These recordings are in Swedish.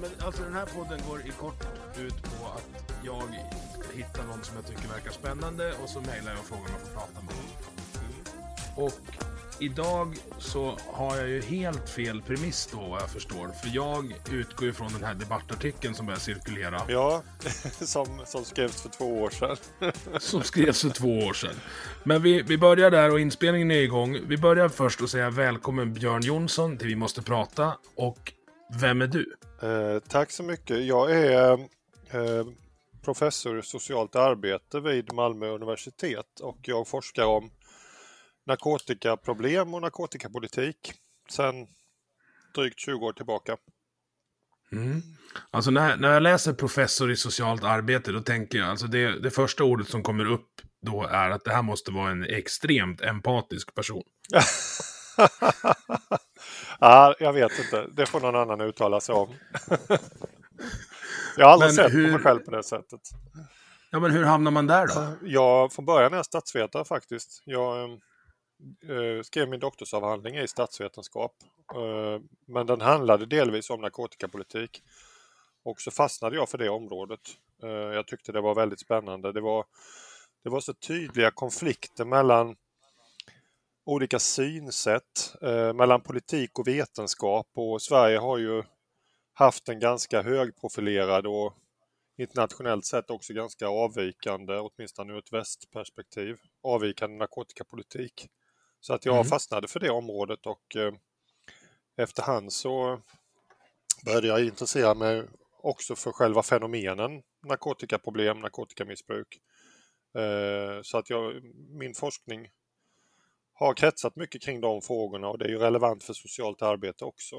men alltså den här podden går i kort ut på att jag hittar någon som jag tycker verkar spännande och så mejlar jag och frågar om jag får prata med honom. Och idag så har jag ju helt fel premiss då vad jag förstår. För jag utgår ju från den här debattartikeln som börjar cirkulera. Ja, som, som skrevs för två år sedan. Som skrevs för två år sedan. Men vi, vi börjar där och inspelningen är igång. Vi börjar först att säga välkommen Björn Jonsson till Vi måste prata. Och vem är du? Eh, tack så mycket. Jag är eh, professor i socialt arbete vid Malmö universitet och jag forskar om narkotikaproblem och narkotikapolitik sedan drygt 20 år tillbaka. Alltså när, när jag läser professor i socialt arbete, då tänker jag, alltså det, det första ordet som kommer upp då är att det här måste vara en extremt empatisk person. ah, jag vet inte, det får någon annan uttala sig om. jag har aldrig Men sett hur- på mig själv på det sättet. Ja, men hur hamnar man där då? Jag, från början är jag statsvetare faktiskt. Jag eh, skrev min doktorsavhandling i statsvetenskap. Eh, men den handlade delvis om narkotikapolitik. Och så fastnade jag för det området. Eh, jag tyckte det var väldigt spännande. Det var, det var så tydliga konflikter mellan olika synsätt, eh, mellan politik och vetenskap. Och Sverige har ju haft en ganska högprofilerad och internationellt sett också ganska avvikande, åtminstone ur ett västperspektiv, avvikande narkotikapolitik. Så att jag fastnade för det området och eh, efterhand så började jag intressera mig också för själva fenomenen narkotikaproblem, narkotikamissbruk. Eh, så att jag, min forskning har kretsat mycket kring de frågorna och det är ju relevant för socialt arbete också.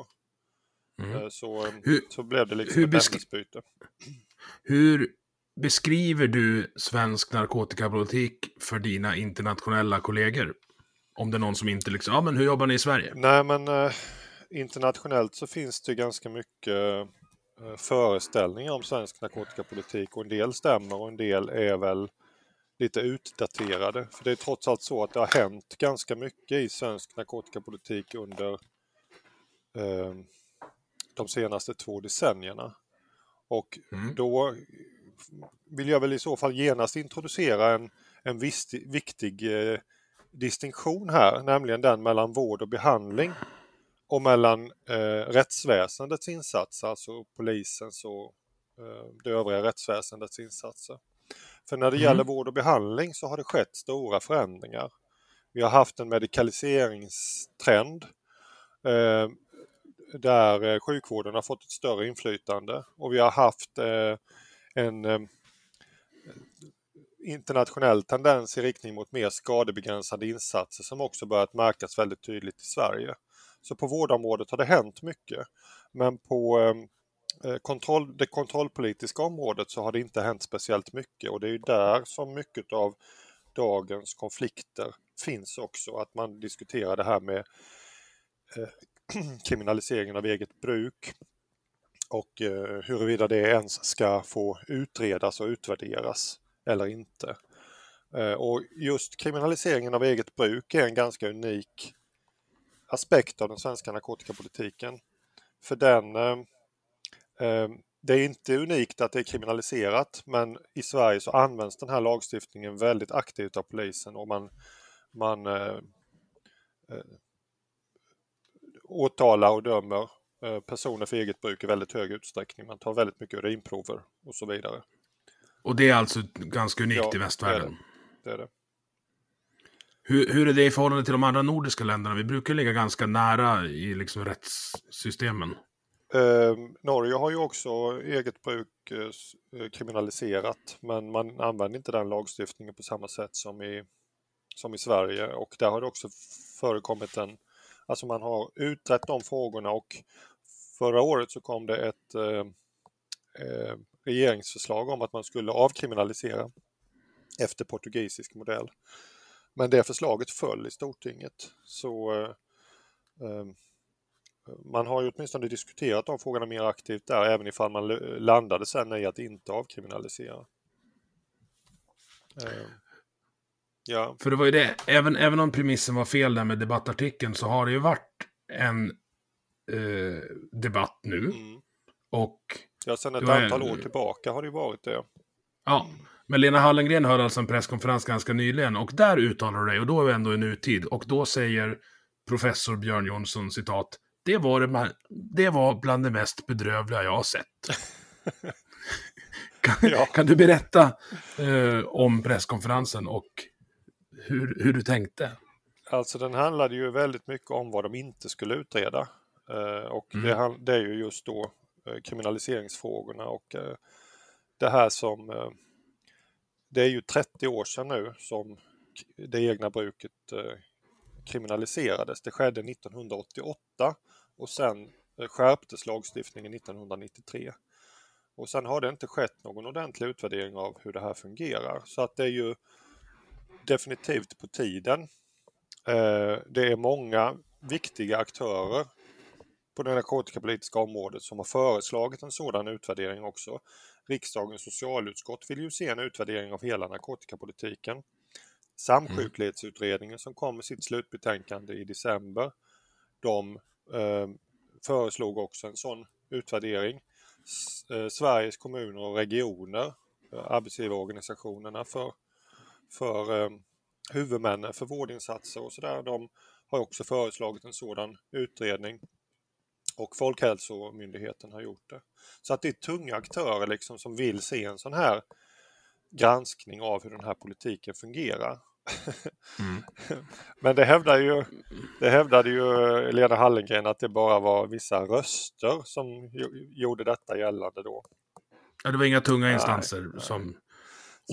Eh, Så, eh, Hur- så blev det liksom hur ett ämnesbyte. Hur beskriver du svensk narkotikapolitik för dina internationella kollegor? Om det är någon som inte liksom, ja men hur jobbar ni i Sverige? Nej, men eh, internationellt så finns det ganska mycket eh, föreställningar om svensk narkotikapolitik och en del stämmer och en del är väl lite utdaterade. För det är trots allt så att det har hänt ganska mycket i svensk narkotikapolitik under eh, de senaste två decennierna. Och då vill jag väl i så fall genast introducera en, en viss, viktig eh, distinktion här, nämligen den mellan vård och behandling och mellan eh, rättsväsendets insatser, alltså polisens och eh, det övriga rättsväsendets insatser. För när det gäller vård och behandling så har det skett stora förändringar. Vi har haft en medikaliseringstrend eh, där eh, sjukvården har fått ett större inflytande och vi har haft eh, en eh, internationell tendens i riktning mot mer skadebegränsande insatser som också börjat märkas väldigt tydligt i Sverige. Så på vårdområdet har det hänt mycket. Men på eh, Eh, kontroll, det kontrollpolitiska området så har det inte hänt speciellt mycket och det är ju där som mycket av dagens konflikter finns också. Att man diskuterar det här med eh, kriminaliseringen av eget bruk och eh, huruvida det ens ska få utredas och utvärderas eller inte. Eh, och just kriminaliseringen av eget bruk är en ganska unik aspekt av den svenska narkotikapolitiken. För den, eh, det är inte unikt att det är kriminaliserat men i Sverige så används den här lagstiftningen väldigt aktivt av polisen och man, man eh, eh, åtalar och dömer eh, personer för eget bruk i väldigt hög utsträckning. Man tar väldigt mycket urinprover och så vidare. Och det är alltså ganska unikt Ja, i västvärlden. Det är det. Hur, hur är det i förhållande till de andra nordiska länderna? Vi brukar ligga ganska nära i liksom rättssystemen. Eh, Norge har ju också eget bruk eh, kriminaliserat men man använder inte den lagstiftningen på samma sätt som i, som i Sverige och där har det också förekommit en, alltså man har utrett de frågorna och förra året så kom det ett eh, eh, regeringsförslag om att man skulle avkriminalisera efter portugisisk modell. Men det förslaget föll i Stortinget. Så eh, ehm, man har ju åtminstone diskuterat de frågorna mer aktivt där, även ifall man landade sen i att inte avkriminalisera. Eh, Ja, För det var ju det, även, även om premissen var fel där med debattartikeln så har det ju varit en eh, debatt nu. mm. Och ja sen ett antal år tillbaka har det ju varit det. ja, men Lena Hallengren höll alltså en presskonferens ganska nyligen och där uttalar du dig och då är vi ändå i nutid och då säger professor Björn Jonsson citat det var, det, det var bland det mest bedrövliga jag har sett. kan, Ja. kan du berätta eh, om presskonferensen och hur, hur du tänkte? Alltså den handlade ju väldigt mycket om vad de inte skulle utreda. Eh, och Mm. det, det är ju just då eh, kriminaliseringsfrågorna och eh, det här som eh, det är ju 30 år sedan nu som det egna bruket eh, kriminaliserades. Det skedde 1988 och sen eh, skärptes lagstiftningen 1993. Och sen har det inte skett någon ordentlig utvärdering av hur det här fungerar. Så att det är ju definitivt på tiden. Eh, det är många viktiga aktörer på det narkotikapolitiska området som har föreslagit en sådan utvärdering också. Riksdagens socialutskott vill ju se en utvärdering av hela narkotikapolitiken. Samsjuklighetsutredningen som kom med sitt slutbetänkande i december, de eh, föreslog också en sån utvärdering. S- eh, Sveriges kommuner och regioner, eh, arbetsgivarorganisationerna för, för eh, huvudmännen för vårdinsatser och sådär, de har också föreslagit en sådan utredning. Och Folkhälsomyndigheten har gjort det. Så att det är tunga aktörer liksom som vill se en sån här granskning av hur den här politiken fungerar. Mm. Men det hävdar ju, det hävdade ju Lena Hallengren att det bara var vissa röster som jo- gjorde detta gällande då. Ja, det var inga tunga Nej, instanser nej. som...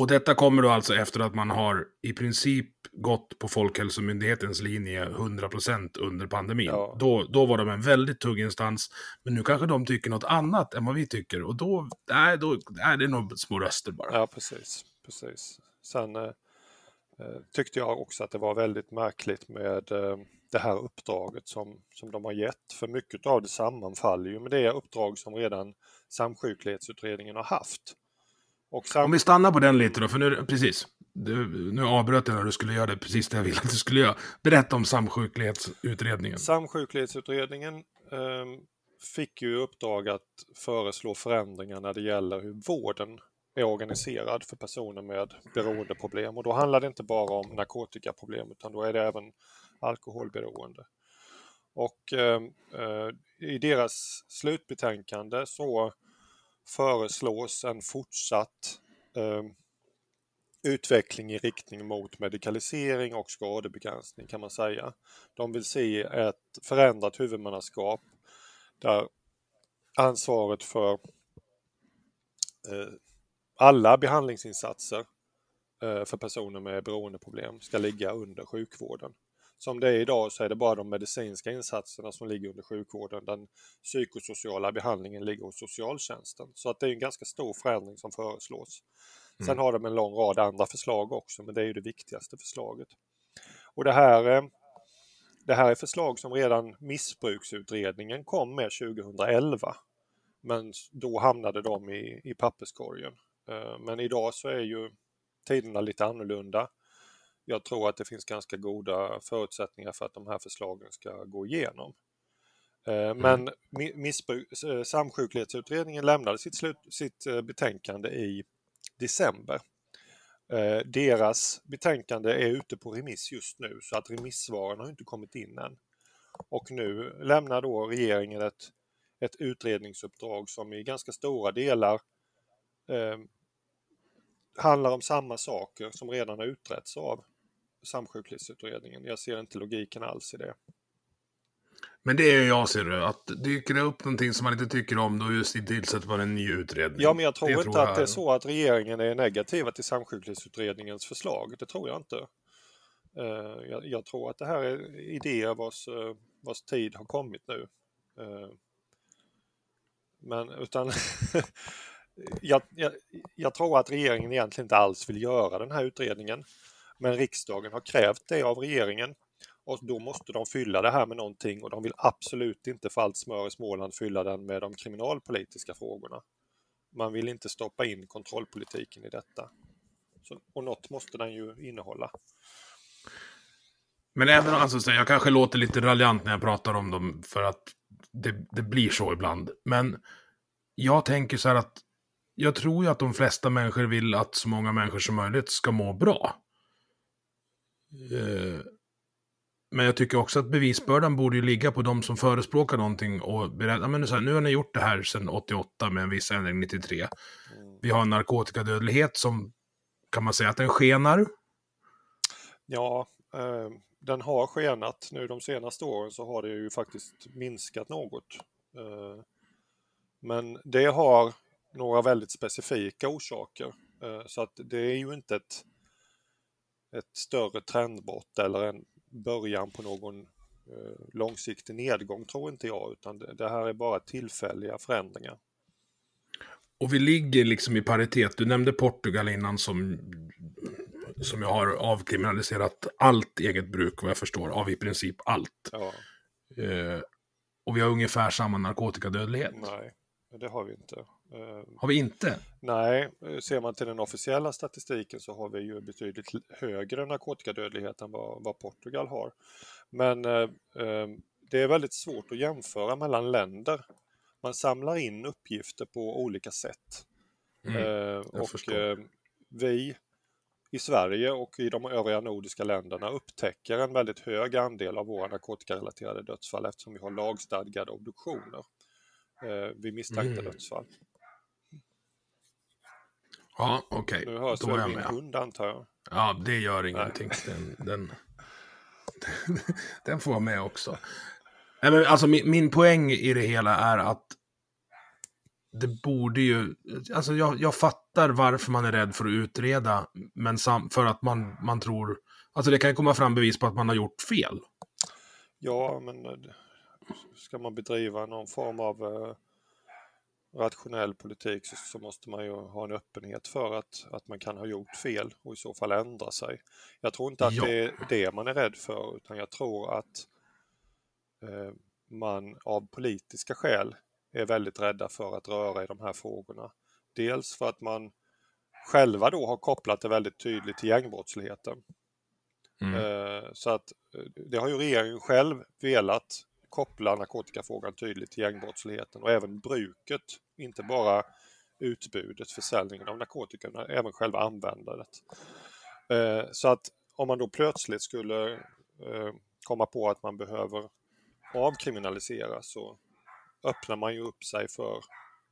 Och detta kommer då alltså efter att man har i princip gått på Folkhälsomyndighetens linje 100% under pandemin. Ja. Då, då var de en väldigt tung instans, men nu kanske de tycker något annat än vad vi tycker. Och då, nej, då är det nog små röster bara. Ja, precis. precis. Sen eh, eh, tyckte jag också att det var väldigt märkligt med eh, det här uppdraget som, som de har gett. För mycket av det sammanfaller ju med det uppdrag som redan Samsjuklighetsutredningen har haft. Sam- Om vi stannar på den lite då, för nu, precis. Du, nu avbröt jag när du skulle göra det precis det jag ville att du skulle göra. Berätta om samsjuklighetsutredningen. Samsjuklighetsutredningen eh, fick ju uppdrag att föreslå förändringar när det gäller hur vården är organiserad för personer med beroendeproblem. Och då handlar det inte bara om narkotikaproblem utan då är det även alkoholberoende. Och eh, eh, i deras slutbetänkande så föreslås en fortsatt eh, utveckling i riktning mot medikalisering och skadebegränsning kan man säga. De vill se ett förändrat huvudmannaskap där ansvaret för eh, alla behandlingsinsatser eh, för personer med beroendeproblem ska ligga under sjukvården. Som det är idag så är det bara de medicinska insatserna som ligger under sjukvården. Den psykosociala behandlingen ligger hos socialtjänsten. Så att det är en ganska stor förändring som föreslås. Sen har de en lång rad andra förslag också, men det är ju det viktigaste förslaget. Och det här, eh, det här är förslag som redan missbruksutredningen kom med 2011. Men då hamnade de i, i papperskorgen. Eh, Men idag så är ju tiderna lite annorlunda. Jag tror att det finns ganska goda förutsättningar för att de här förslagen ska gå igenom. Eh, Men mi- missbruk, eh, Samsjuklighetsutredningen lämnade sitt, slut, sitt betänkande i december. Deras betänkande är ute på remiss just nu så att remissvaren har inte kommit in än. Och nu lämnar då regeringen ett ett utredningsuppdrag som i ganska stora delar eh, handlar om samma saker som redan har utretts av Samsjuklighetsutredningen. Jag ser inte logiken alls i det. Men det är ju jag ser det, att dyker det upp någonting som man inte tycker om, då just tillsätter man en ny utredning. Ja, men jag tror Det inte tror jag att det är är- så att regeringen är negativa till Samsjuklighetsutredningens förslag. Det tror jag inte. Eh, jag, jag tror att det här är idéer vars, eh, vars tid har kommit nu. Eh, men utan jag, jag, jag tror att regeringen egentligen inte alls vill göra den här utredningen. Men riksdagen har krävt det av regeringen och då måste de fylla det här med någonting och de vill absolut inte för allt smör i Småland fylla den med de kriminalpolitiska frågorna. Man vill inte stoppa in kontrollpolitiken i detta. Så, och något måste den ju innehålla. Men även om, alltså, jag kanske låter lite raljant när jag pratar om dem, för att det, det blir så ibland. Men jag tänker så här att jag tror ju att de flesta människor vill att så många människor som möjligt ska må bra. Eh, Men jag tycker också att bevisbördan borde ju ligga på de som förespråkar någonting och berättar, "Ja, men så här, nu har ni gjort det här sedan 88 med en viss ändring 93. Vi har en narkotikadödlighet som, kan man säga att den skenar? Ja, eh, den har skenat nu de senaste åren så har det ju faktiskt minskat något. Eh, men det har några väldigt specifika orsaker. Eh, så att det är ju inte ett, ett större trendbrott eller en början på någon eh, långsiktig nedgång tror inte jag utan det, det här är bara tillfälliga förändringar. Och vi ligger liksom i paritet. Du nämnde Portugal innan som, som jag har avkriminaliserat allt eget bruk, vad jag förstår, av i princip allt. Ja, Eh, och vi har ungefär samma narkotikadödlighet. nej, det har vi inte. Eh, Har vi inte? Nej, eh, ser man till den officiella statistiken så har vi ju betydligt högre narkotikadödlighet än vad, vad Portugal har. Men eh, eh, det är väldigt svårt att jämföra mellan länder. Man samlar in uppgifter på olika sätt. Eh, och eh, vi i Sverige och i de övriga nordiska länderna upptäcker en väldigt hög andel av våra narkotikarelaterade dödsfall eftersom vi har lagstadgade obduktioner eh, vid misstänkta dödsfall. Ja, okej. Nu hörs väl min med. hund antar jag. Ja, det gör ingenting. Den, den, den får vara med också. Nej, men alltså, min, min poäng i det hela är att det borde ju... Alltså jag, jag fattar varför man är rädd för att utreda, men sam, för att man, man tror... Alltså det kan komma fram bevis på att man har gjort fel. Ja, men eh, ska man bedriva någon form av eh, rationell politik så, så måste man ju ha en öppenhet för att, att man kan ha gjort fel och i så fall ändra sig. Jag tror inte att Ja. det är det man är rädd för utan jag tror att eh, man av politiska skäl är väldigt rädda för att röra i de här frågorna. Dels för att man själva då har kopplat det väldigt tydligt till gängbrottsligheten. Eh, Så att eh, det har ju regeringen själv velat koppla narkotikafrågan tydligt till gängbrottsligheten och även bruket, inte bara utbudet, försäljningen av narkotika, utan även själva användandet. Eh, så att om man då plötsligt skulle eh, komma på att man behöver avkriminalisera så öppnar man ju upp sig för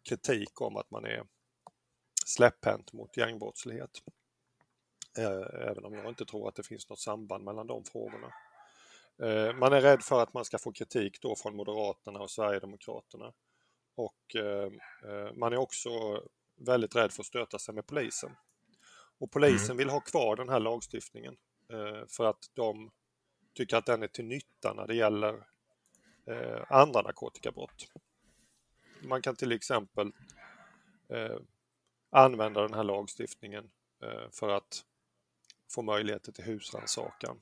kritik om att man är släpphänt mot gängbrottslighet. Eh, även om jag inte tror att det finns något samband mellan de frågorna. Eh, Man är rädd för att man ska få kritik då från Moderaterna och Sverigedemokraterna. Och eh, eh, man är också väldigt rädd för att stöta sig med polisen. Och polisen vill ha kvar den här lagstiftningen för att de tycker att den är till nytta när det gäller andra narkotikabrott. Man kan till exempel använda den här lagstiftningen för att få möjligheter till husrannsakan.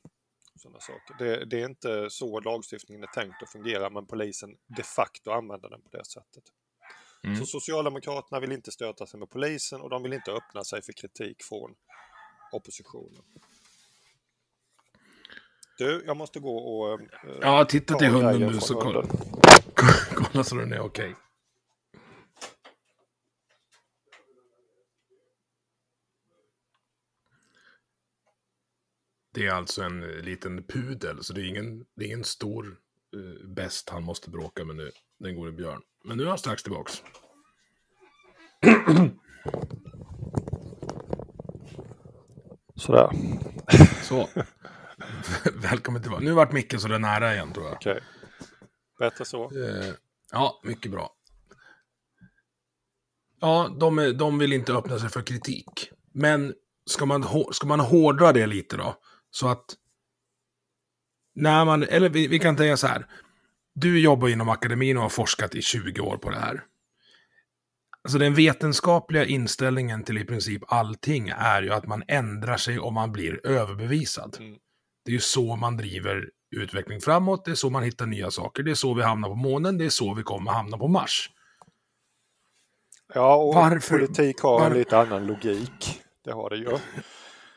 Sådana saker. Det, det är inte så lagstiftningen är tänkt att fungera men polisen de facto använder den på det sättet. Så Socialdemokraterna vill inte stöta sig med polisen och de vill inte öppna sig för kritik från oppositionen. Du, jag måste gå och... eh, Ja, titta ta till hunden nu så kolla, kolla så den är okej. Det är alltså en liten pudel, så det är ingen, det är ingen stor uh, bäst han måste bråka med nu. Den gode Björn. Men nu är han strax tillbaks. Sådär. Så. Välkommen tillbaka. Nu vart micken så där nära igen tror jag. Okej. Bättre så. Eh, ja, mycket bra. Ja, de, är, de vill inte öppna sig för kritik. Men ska man, ska man hårdra det lite då? Så att... När man, eller vi, vi kan säga så här. Du jobbar inom akademin och har forskat i 20 år på det här. Alltså den vetenskapliga inställningen till i princip allting är ju att man ändrar sig om man blir överbevisad. Mm. Det är ju så man driver utveckling framåt, det är så man hittar nya saker, det är så vi hamnar på månen, det är så vi kommer hamna på Mars. Ja, och Varför- politik har var- en lite annan logik. Det har det ju.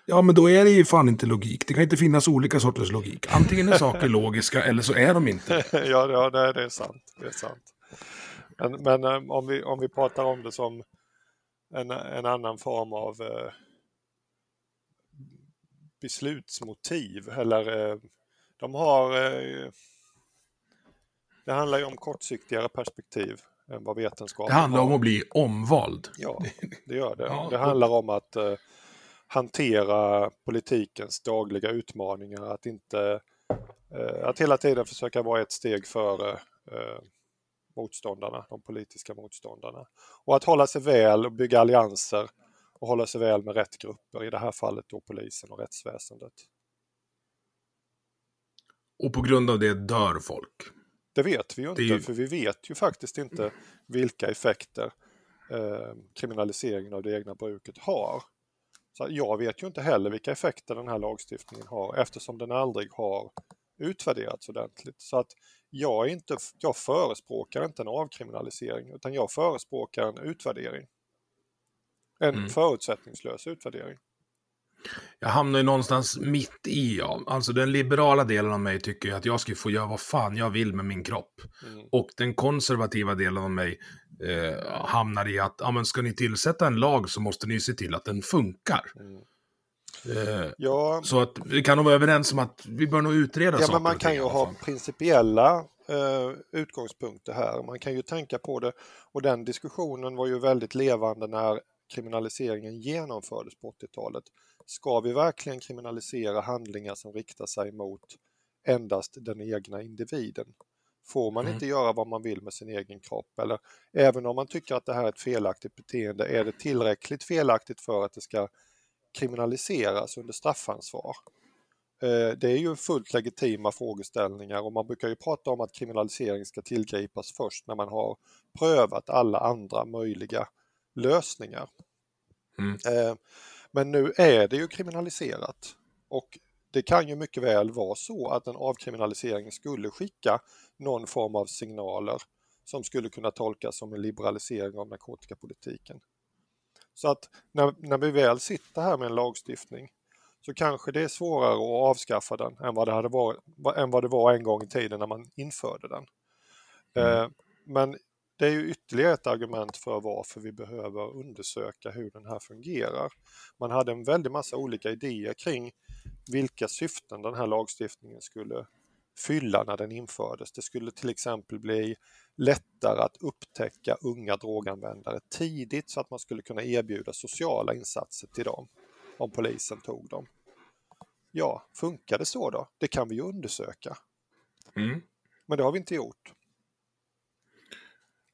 Ja, men då är det ju fan inte logik. Det kan inte finnas olika sorters logik. Antingen är saker logiska eller så är de inte. ja, ja det, är sant. Det är sant. Men, men eh, om, vi, om vi pratar om det som en, en annan form av eh, beslutsmotiv eller eh, de har eh, det handlar ju om kortsiktigare perspektiv än vad vetenskapen Det handlar har. om att bli omvald. Ja, det gör det. Ja, det handlar om att eh, hantera politikens dagliga utmaningar, att inte eh, att hela tiden försöka vara ett steg före eh, motståndarna, de politiska motståndarna. Och att hålla sig väl och bygga allianser och hålla sig väl med rätt grupper, i det här fallet då polisen och rättsväsendet. Och på grund av det dör folk. Det vet vi ju inte, ju- för vi vet ju faktiskt inte vilka effekter eh, kriminaliseringen av det egna bruket har. Så jag vet ju inte heller vilka effekter den här lagstiftningen har eftersom den aldrig har utvärderats ordentligt. Så att jag, inte, jag förespråkar inte en avkriminalisering utan jag förespråkar en utvärdering. En Mm. förutsättningslös utvärdering. Jag hamnar ju någonstans mitt i, ja. Alltså den liberala delen av mig tycker ju att jag ska få göra vad fan jag vill med min kropp. Mm. Och den konservativa delen av mig eh, hamnar i att, ja men ska ni tillsätta en lag så måste ni se till att den funkar. Mm. Eh, Ja, så att vi kan nog vara överens om att vi bör nog utreda Ja, saker men man kan ju ha principiella eh, utgångspunkter här. Man kan ju tänka på det och den diskussionen var ju väldigt levande när kriminaliseringen genomfördes på 80-talet. Ska vi verkligen kriminalisera handlingar som riktar sig mot endast den egna individen? Får man Mm. inte göra vad man vill med sin egen kropp? Eller även om man tycker att det här är ett felaktigt beteende, är det tillräckligt felaktigt för att det ska kriminaliseras under straffansvar? Eh, Det är ju fullt legitima frågeställningar och man brukar ju prata om att kriminalisering ska tillgripas först när man har prövat alla andra möjliga lösningar. Mm. Eh, Men nu är det ju kriminaliserat och det kan ju mycket väl vara så att en avkriminalisering skulle skicka någon form av signaler som skulle kunna tolkas som en liberalisering av narkotikapolitiken. Så att när, när vi väl sitter här med en lagstiftning så kanske det är svårare att avskaffa den än vad det, hade varit, än vad det var en gång i tiden när man införde den. Eh, men det är ju ytterligare ett argument för varför vi behöver undersöka hur den här fungerar. Man hade en väldig massa olika idéer kring vilka syften den här lagstiftningen skulle fylla när den infördes. Det skulle till exempel bli lättare att upptäcka unga droganvändare tidigt så att man skulle kunna erbjuda sociala insatser till dem om polisen tog dem. Ja, funkar det så då? Det kan vi ju undersöka. Mm. Men det har vi inte gjort.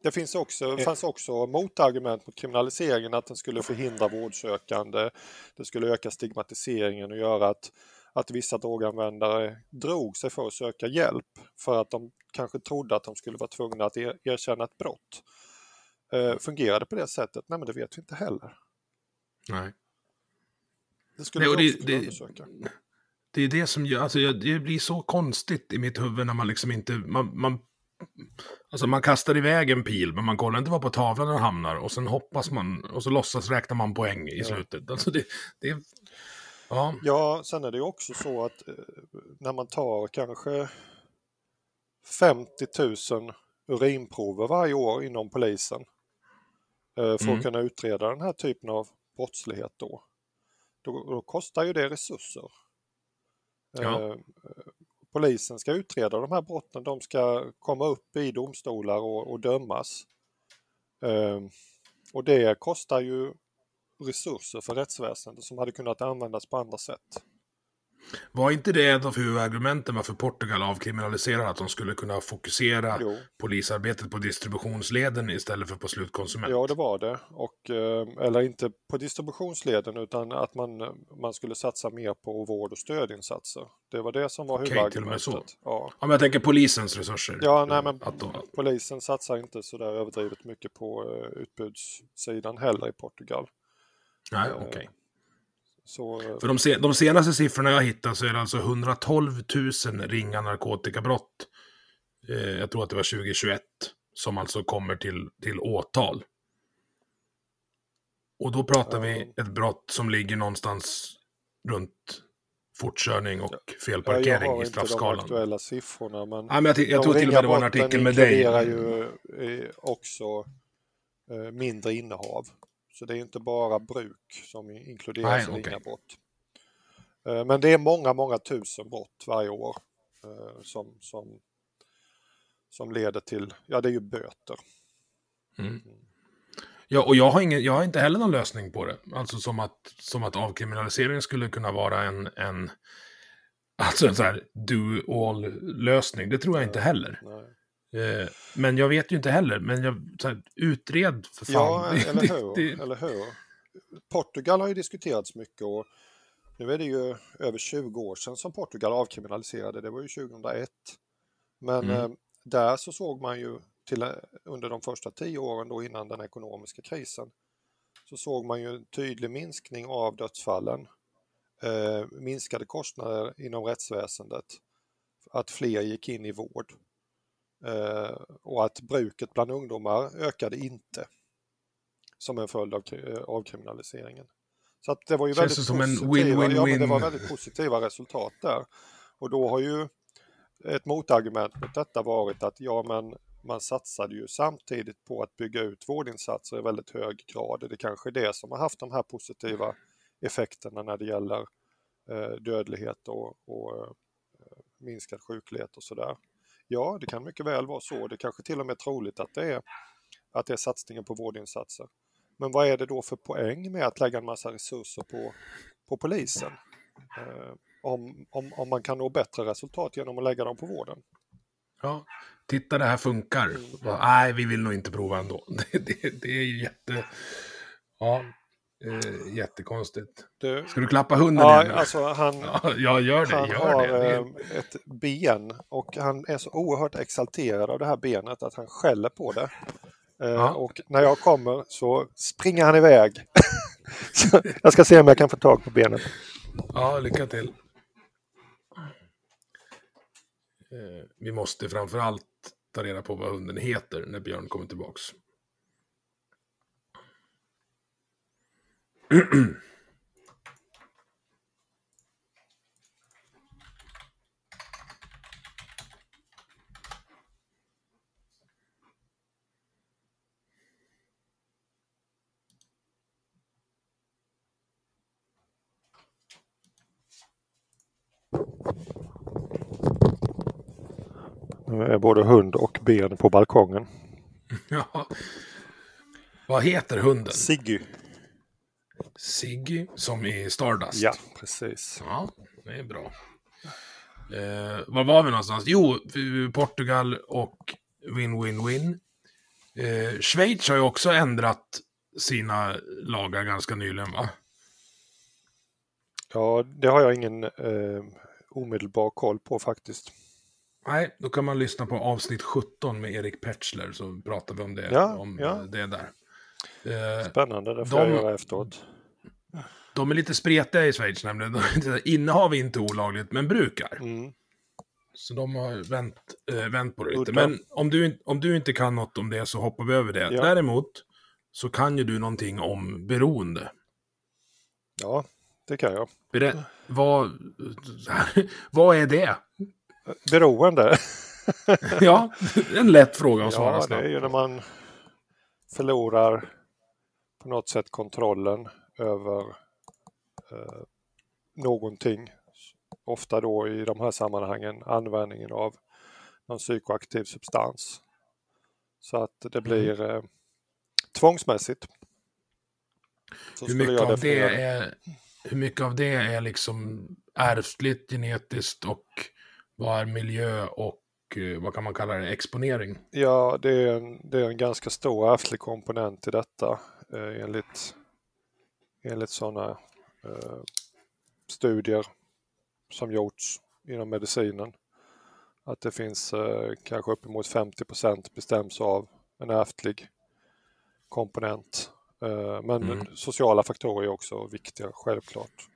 Det finns också, fanns också motargument mot kriminaliseringen att den skulle förhindra vårdsökande. Det skulle öka stigmatiseringen och göra att, att vissa droganvändare drog sig för att söka hjälp för att de kanske trodde att de skulle vara tvungna att er, erkänna ett brott. Eh, fungerar det på det sättet? Nej, men det vet vi inte heller. Nej. Det skulle Nej, vi det- också det- undersöka. Det är det som gör, alltså det blir så konstigt i mitt huvud när man liksom inte, man, man, alltså man kastar iväg en pil men man kollar inte var på tavlan den hamnar och sen hoppas man och så låtsas räknar man poäng i slutet. Alltså det, det, ja, Ja, sen är det också så att eh, när man tar kanske 50 000 urinprover varje år inom polisen eh, för Mm. att kunna utreda den här typen av brottslighet då, då, då kostar ju det resurser. Ja. Eh, polisen ska utreda de här brotten, de ska komma upp i domstolar och, och dömas. Och det kostar ju resurser för rättsväsendet som hade kunnat användas på andra sätt. Var inte det ett av huvudargumenten varför Portugal avkriminaliserar att de skulle kunna fokusera Jo. polisarbetet på distributionsleden istället för på slutkonsument? Ja, det var det. Och, eh, eller inte på distributionsleden utan att man, man skulle satsa mer på vård och stödinsatser. Det var det som var Okej, huvudargumentet. till och med så. Ja. Ja, men jag tänker polisens resurser. Ja, nej, men de, polisen satsar inte så där överdrivet mycket på eh, utbudssidan heller i Portugal. Nej, okej. Så, eh, För de, se, de senaste siffrorna jag hittat så är det alltså 112 000 ringa narkotikabrott. Eh, jag tror att det var 2021. Som alltså kommer till, till åtal. Och då pratar vi ett brott som ligger någonstans runt fortkörning och ja, jag felparkering har i inte de straffskalan. aktuella siffrorna men Ja, men jag, jag de tror till och med det var en artikel med dig. inkluderar ju eh, också eh, mindre innehav. Så det är inte bara bruk som inkluderas Nej, i ringa okej. brott. Eh, Men det är många, många tusen brott varje år eh, som, som, som leder till, ja det är ju böter. Ja, och jag har, ingen, jag har inte heller någon lösning på det. Alltså som att, som att avkriminalisering skulle kunna vara en, en alltså en sån här do-all-lösning. Det tror jag inte heller. Nej. Eh, men jag vet ju inte heller. Men jag, här, utred för fan. Ja, eller hur? det- eller hur? Portugal har ju diskuterats mycket och nu är det ju över 20 år sedan som Portugal avkriminaliserade, det var ju 2001. Men Mm. eh, där så såg man ju till, eh, under de första tio åren då innan den ekonomiska krisen så såg man ju en tydlig minskning av dödsfallen, eh, minskade kostnader inom rättsväsendet, att fler gick in i vård och att bruket bland ungdomar ökade inte som en följd av eh, avkriminaliseringen. Så att det var ju väldigt det som en positiva, ja, men det var väldigt positiva resultat där. Och då har ju ett motargument mot detta varit att ja men man satsade ju samtidigt på att bygga ut vårdinsatser i väldigt hög grad. Det är kanske det som har haft de här positiva effekterna när det gäller eh, dödlighet och, och eh, minskad sjuklighet och sådär. Ja, det kan mycket väl vara så. Det kanske till och med är troligt att det är, att det är satsningen på vårdinsatser. Men vad är det då för poäng med att lägga en massa resurser på, på polisen? Eh, om, om, om man kan nå bättre resultat genom att lägga dem på vården. Ja, titta det här funkar. Bara, Nej, vi vill nog inte prova ändå. Det, det, det är ju jätte... Ja, eh, jättekonstigt. Du, Ska du klappa hunden ja, igen? alltså han, Ja, jag gör det. han Gör har det. eh, ett ben och han är så oerhört exalterad av det här benet att han skäller på det. Eh. Och när jag kommer så springer han iväg. jag ska se om jag kan få tag på benet. Ja, lycka till. Eh, vi måste framför allt ta reda på vad hunden heter när Björn kommer tillbaks. Nu är både hund och ben på balkongen. Ja. Vad heter hunden? Siggy. Siggy, som i Stardust. Ja, precis. Ja, det är bra. Eh, var var vi någonstans? Jo, Portugal och win-win-win. Eh, Schweiz har ju också ändrat sina lagar ganska nyligen, va? Ja, det har jag ingen eh, omedelbar koll på faktiskt. Nej, då kan man lyssna på avsnitt 17 med Erik Petschler, så pratar vi om det, Ja, om ja. det där. Eh, Spännande, det får De- jag göra efteråt. De är lite spretiga i Schweiz nämligen. Innehav är inte olagligt, men brukar. Mm. Så de har vänt, äh, vänt på det lite. Men om du, om du inte kan något om det så hoppar vi över det. Ja. Däremot så kan ju du någonting om beroende. Ja, det kan jag. Berä- vad, vad är det? Beroende. Ja, en lätt fråga att svara Ja, det snabbt. är ju när man förlorar på något sätt kontrollen över eh, någonting ofta då i de här sammanhangen användningen av någon psykoaktiv substans. Så att det Mm. blir eh, tvångsmässigt. Så Hur mycket, av det är, hur mycket av det är liksom ärftligt, genetiskt och vad är miljö och eh, vad kan man kalla det, exponering? Ja, det är, en, det är en ganska stor ärftlig komponent i detta eh, enligt, enligt sådana studier som gjorts inom medicinen. Att det finns eh, kanske uppemot 50% bestäms av en ärftlig komponent. Eh, men Mm. sociala faktorer är också viktiga, självklart.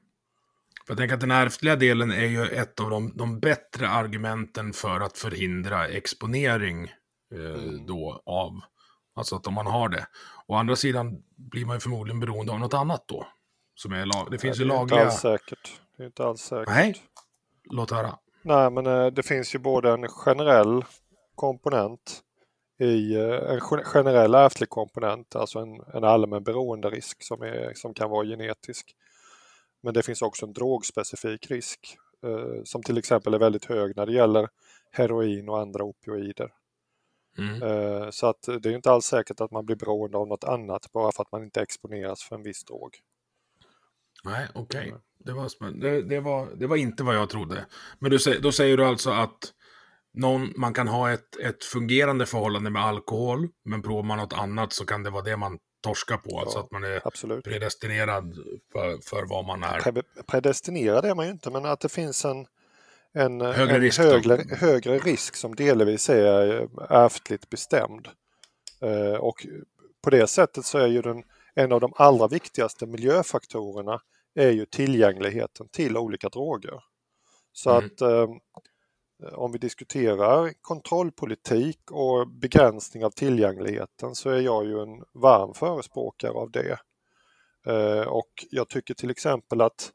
Jag tänker att den ärftliga delen är ju ett av de, de bättre argumenten för att förhindra exponering eh, Mm. då av, alltså att om man har det. Å andra sidan blir man ju förmodligen beroende av något annat då. Som är lag, det finns det ju är inte lagliga, alls säkert. Det är inte alls säkert. Nej. låt höra. Nej, men eh, det finns ju både en generell komponent i eh, en gen- generell ärftlig komponent, alltså en, en allmän beroenderisk som, är, som kan vara genetisk. Men det finns också en drogspecifik risk eh, som till exempel är väldigt hög när det gäller heroin och andra opioider. Mm. Eh, så att det är inte alls säkert att man blir beroende av något annat bara för att man inte exponeras för en viss drog. Nej, okej. Det, var det, det, var, det var inte vad jag trodde. Men du, då säger du alltså att någon, man kan ha ett, ett fungerande förhållande med alkohol, men provar man något annat så kan det vara det man torskar på. alltså att man är Absolut. predestinerad för, för vad man är. Pre- predestinerad är man ju inte, men att det finns en, en, Högre en risk högre, högre risk som delvis är eh, ärftligt bestämd. Eh, och på det sättet så är ju den, en av de allra viktigaste miljöfaktorerna är ju tillgängligheten till olika droger. Så Mm. att eh, om vi diskuterar kontrollpolitik och begränsning av tillgängligheten så är jag ju en varm förespråkare av det. Eh, och jag tycker till exempel att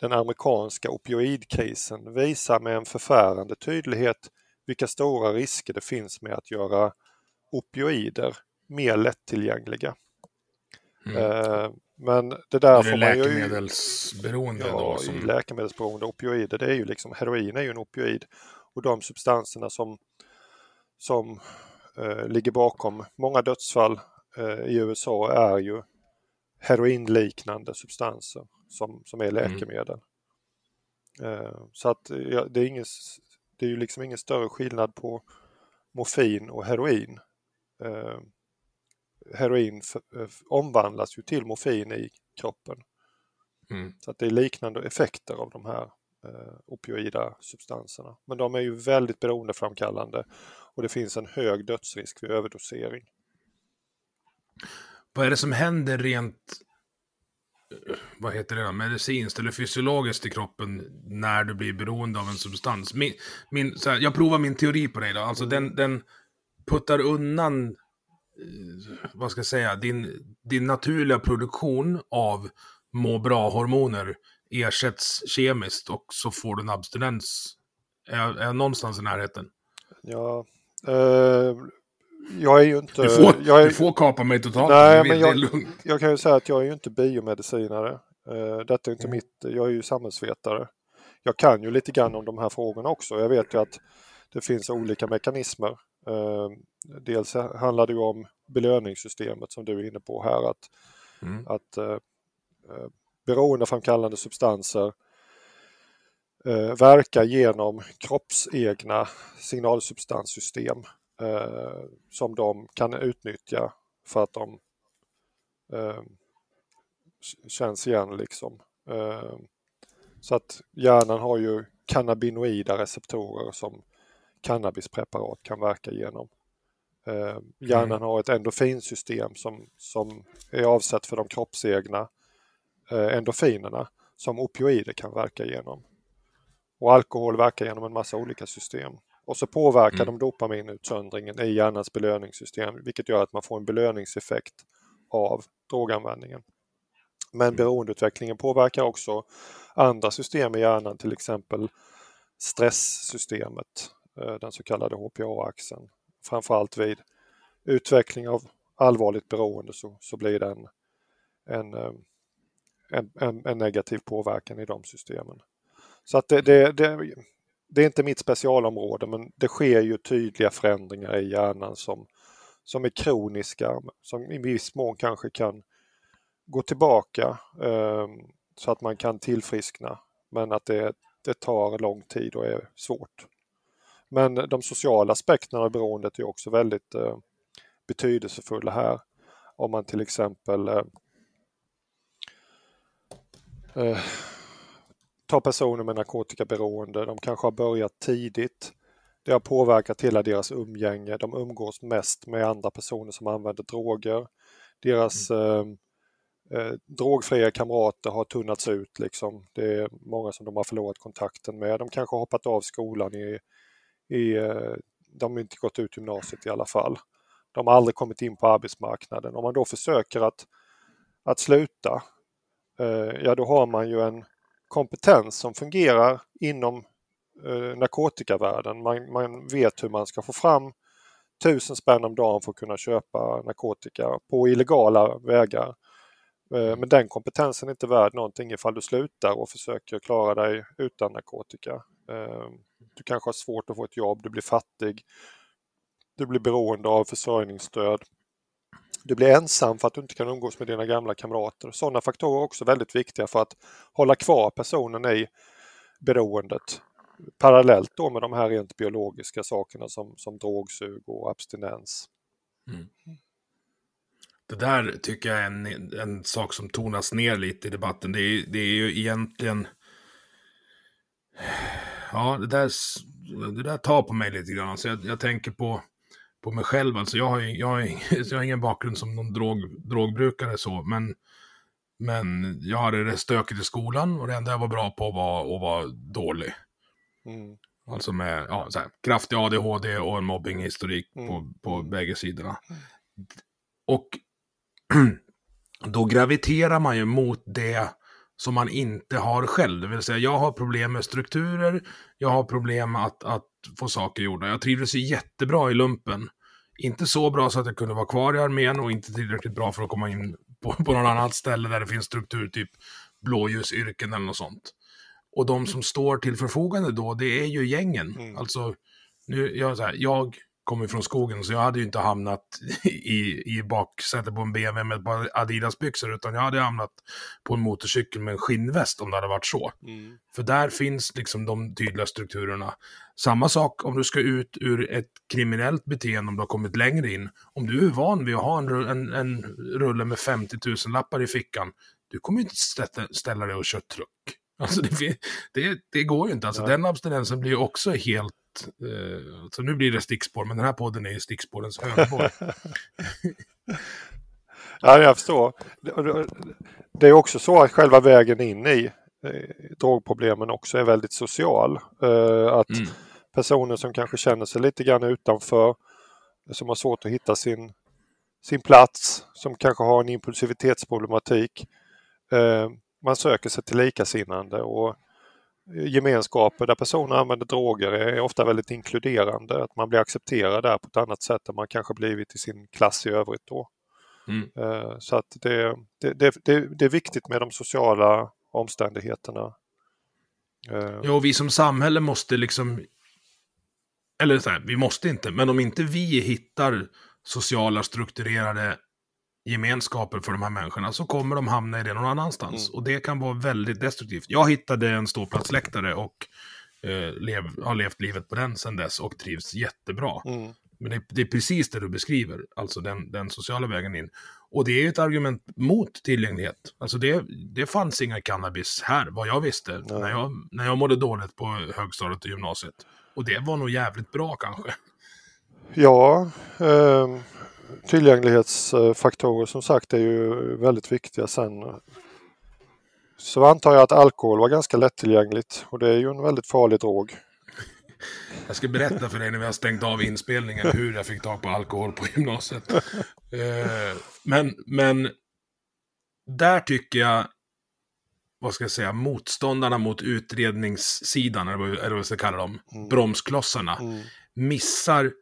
den amerikanska opioidkrisen visar med en förfärande tydlighet vilka stora risker det finns med att göra opioider mer lättillgängliga. Mm. Eh, men det Är där det får man ju... läkemedelsberoende Ja, då? Som, läkemedelsberoende opioider, det är ju liksom, heroin är ju en opioid och de substanserna som, som eh, ligger bakom många dödsfall eh, i USA är ju heroinliknande substanser som, som är läkemedel. Eh, så att ja, det, är ingen, det är ju liksom ingen större skillnad på morfin och heroin. Heroin omvandlas ju till morfin i kroppen. mm. Så att det är liknande effekter av de här eh, opioida substanserna. Men de är ju väldigt beroendeframkallande och det finns en hög dödsrisk vid överdosering. Vad är det som händer rent, eh, vad heter det medicinskt eller fysiologiskt i kroppen när du blir beroende av en substans? Min, min, så här, jag provar min teori på dig då. Alltså den, den puttar undan, vad ska jag säga, din, din naturliga produktion av må bra-hormoner ersätts kemiskt och så får du en abstinens. Är jag, är jag någonstans i närheten? Ja, eh, jag är ju inte... Du får, jag, är, du får kapa mig totalt. Nej, men jag- jag kan ju säga att jag är ju inte biomedicinare. Eh, detta är inte Mm. mitt, jag är ju samhällsvetare. Jag kan ju lite grann om de här frågorna också. Jag vet ju att det finns olika mekanismer. Eh, dels handlar det ju om belöningssystemet som du är inne på här. Att, Mm. att eh, eh, beroendeframkallande substanser eh, verkar genom kroppsegna signalsubstanssystem eh, som de kan utnyttja för att de eh, känns igen liksom. Eh, så att hjärnan har ju cannabinoida receptorer som cannabispreparat kan verka genom. Eh, hjärnan har ett endorfinsystem som, som är avsett för de kroppsegna eh, endorfinerna som opioider kan verka genom. Och alkohol verkar genom en massa olika system. Och så påverkar de dopaminutsöndringen i hjärnans belöningssystem vilket gör att man får en belöningseffekt av droganvändningen. Men beroendeutvecklingen påverkar också andra system i hjärnan, till exempel stresssystemet, Eh, den så kallade HPA-axeln. Framförallt vid utveckling av allvarligt beroende så, så blir det en, en, en, en, en negativ påverkan i de systemen. Så att det, det, det, det, är inte mitt specialområde men det sker ju tydliga förändringar i hjärnan som, som är kroniska, som i viss mån kanske kan gå tillbaka eh, så att man kan tillfriskna. Men att det, det tar lång tid och är svårt. Men de sociala aspekterna av beroendet är också väldigt eh, betydelsefulla här. Om man till exempel eh, eh, tar personer med narkotikaberoende, de kanske har börjat tidigt. Det har påverkat hela deras umgänge. De umgås mest med andra personer som använder droger. Deras eh, eh, drogfria kamrater har tunnats ut. Liksom. Det är många som de har förlorat kontakten med. De kanske har hoppat av skolan i, i eh, de har inte gått ut gymnasiet i alla fall. De har aldrig kommit in på arbetsmarknaden. Om man då försöker att, att sluta, eh, ja då har man ju en kompetens som fungerar inom eh, narkotikavärlden. Man, man vet hur man ska få fram tusen spänn om dagen för att kunna köpa narkotika på illegala vägar. Eh, men den kompetensen är inte värd någonting ifall du slutar och försöker klara dig utan narkotika. Eh, du kanske har svårt att få ett jobb, du blir fattig, du blir beroende av försörjningsstöd. Du blir ensam för att du inte kan umgås med dina gamla kamrater. Sådana faktorer är också väldigt viktiga för att hålla kvar personen i beroendet. Parallellt då med de här rent biologiska sakerna som, som drogsug och abstinens. Mm. Det där tycker jag är en, en sak som tonas ner lite i debatten. Det är, det är ju egentligen... Ja, det där, det där tar på mig lite grann. Så jag, jag tänker på på mig själv. Alltså jag har, jag har, jag har ingen bakgrund som någon drog, drogbrukare så, men, men jag hade det stökigt i skolan och det enda jag var bra på var att vara dålig. Mm. Alltså med ja, så här, kraftig ADHD och en mobbinghistorik mm. på, på mm. bägge sidorna. Och då graviterar man ju mot det som man inte har själv. Det vill säga, jag har problem med strukturer, jag har problem att, att få saker gjorda. Jag trivdes jättebra i lumpen. Inte så bra så att jag kunde vara kvar i armén och inte tillräckligt bra för att komma in på, på något annat ställe där det finns struktur, typ blåljusyrken eller något sånt. Och de som står till förfogande då, det är ju gängen. Mm. Alltså, nu, jag, så här, jag kommer från skogen, så jag hade ju inte hamnat i, i baksätet på en BMW med ett par Adidas-byxor, utan jag hade hamnat på en motorcykel med en skinnväst om det hade varit så. Mm. För där finns liksom de tydliga strukturerna. Samma sak om du ska ut ur ett kriminellt beteende om du har kommit längre in. Om du är van vid att ha en, en, en rulle med 50 000 lappar i fickan, du kommer inte ställa dig och köra truck. Alltså det, det, det går ju inte. Alltså, Den abstinensen blir ju också helt så nu blir det stickspår, men den här podden är ju stickspårens högborg. ja, jag förstår. Det är också så att själva vägen in i eh, drogproblemen också är väldigt social. Eh, att mm. personer som kanske känner sig lite grann utanför, som har svårt att hitta sin, sin plats, som kanske har en impulsivitetsproblematik. Man söker sig till likasinnande och gemenskaper där personer använder droger är ofta väldigt inkluderande. Att man blir accepterad där på ett annat sätt än man kanske blivit i sin klass i övrigt då. Mm. Eh, så att det, det, det, det, är viktigt med de sociala omständigheterna. Eh, ja, och vi som samhälle måste liksom... Eller så här, vi måste inte, men om inte vi hittar sociala strukturerade gemenskaper för de här människorna så kommer de hamna i det någon annanstans. Mm. Och det kan vara väldigt destruktivt. Jag hittade en ståplatsläktare och eh, lev, har levt livet på den sedan dess och trivs jättebra. Mm. Men det, det, är precis det du beskriver, alltså den, den sociala vägen in. Och det är ett argument mot tillgänglighet. Alltså det, det fanns inga cannabis här, vad jag visste, mm. när, jag, när jag mådde dåligt på högstadiet och gymnasiet. Och det var nog jävligt bra kanske. Ja, eh, tillgänglighetsfaktorer som sagt är ju väldigt viktiga sen. Så antar jag att alkohol var ganska lättillgängligt och det är ju en väldigt farlig drog. Jag ska berätta för dig när vi har stängt av inspelningen hur jag fick tag på alkohol på gymnasiet. Eh, men, men där tycker jag, vad ska jag säga, motståndarna mot utredningssidan, eller vad jag ska kalla dem, mm. bromsklossarna, mm. missar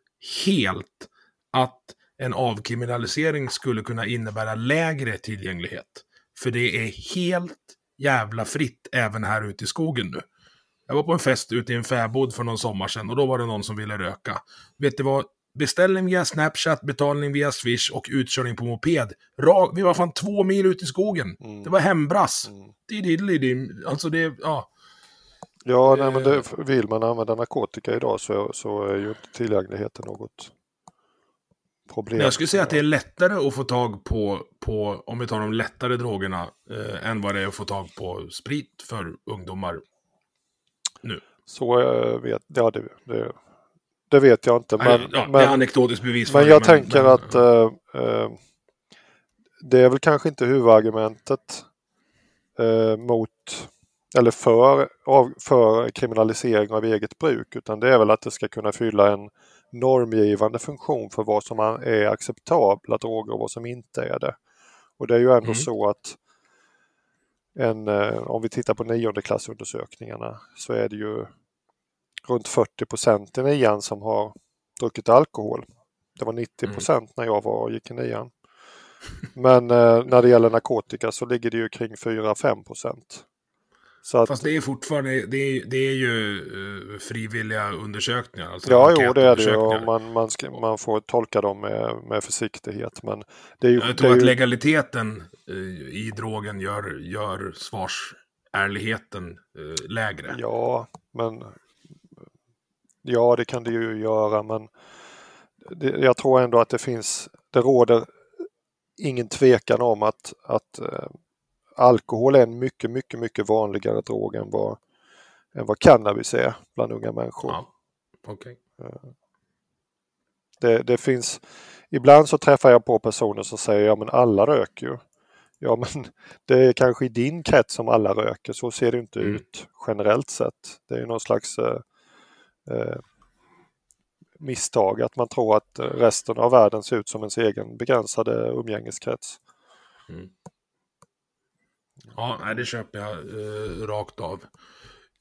helt att en avkriminalisering skulle kunna innebära lägre tillgänglighet. För det är helt jävla fritt även här ute i skogen nu. Jag var på en fest ute i en fäbod för någon sommar sedan och då var det någon som ville röka. Vet du vad? Beställning via Snapchat, betalning via Swish och utkörning på moped. Ra vi var fan två mil ut i skogen. Mm. Det var hembrass. Mm. Alltså det, ja. Ja, nej, men det, Eh. vill man använda narkotika idag så, så är ju inte tillgängligheten något problem. Men jag skulle säga att det är lättare att få tag på, på om vi tar de lättare drogerna, eh, än vad det är att få tag på sprit för ungdomar. Nu. Så eh, vet, ja, det, det, det vet jag inte. Men, Nej, ja, det är anekdotiskt bevis men det, jag tänker men- att eh, eh, det är väl kanske inte huvudargumentet eh, mot eller för, av, för kriminalisering av eget bruk utan det är väl att det ska kunna fylla en normgivande funktion för vad som är acceptabla droger och vad som inte är det. Och det är ju ändå Mm. så att en, eh, om vi tittar på niondeklassundersökningarna så är det ju runt 40 procent i nian som har druckit alkohol. Det var 90 Mm. procent när jag var och gick i nian. Men eh, när det gäller narkotika så ligger det ju kring 4-5 procent. Att, Fast det är fortfarande, det är, det är ju eh, frivilliga undersökningar. Alltså ja, jo det är det ju och man, man, ska, man får tolka dem med, med försiktighet. Men det är ju, Jag tror att ju legaliteten eh, i drogen gör, gör svarsärligheten eh, lägre. Ja, men ja, det kan det ju göra, men det, jag tror ändå att det finns, det råder ingen tvekan om att, att alkohol är en mycket, mycket, mycket vanligare drog än vad, än vad cannabis är bland unga människor. Ja, okej. Det, det finns, ibland så träffar jag på personer som säger ja men alla röker ju. Ja men det är kanske i din krets som alla röker, så ser det inte Mm. ut generellt sett. Det är någon slags eh, eh, misstag att man tror att eh, resten av världen ser ut som ens egen begränsade umgängeskrets. Ja, det köper jag eh, rakt av.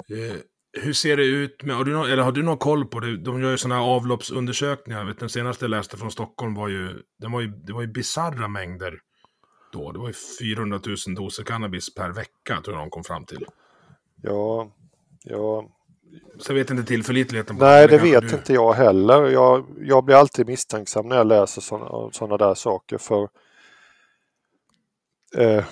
Eh, hur ser det ut med, har du, någon, eller har du någon koll på det? De gör ju sådana här avloppsundersökningar. Vet, den senaste jag läste från Stockholm var ju, den var ju, det var ju bisarra mängder då. Det var ju 400 000 doser cannabis per vecka, tror jag de kom fram till. Ja, ja, Så jag vet inte tillförlitligheten på nej det kanske vet du- inte jag heller. Jag, jag blir alltid misstänksam när jag läser sådana där saker för eh,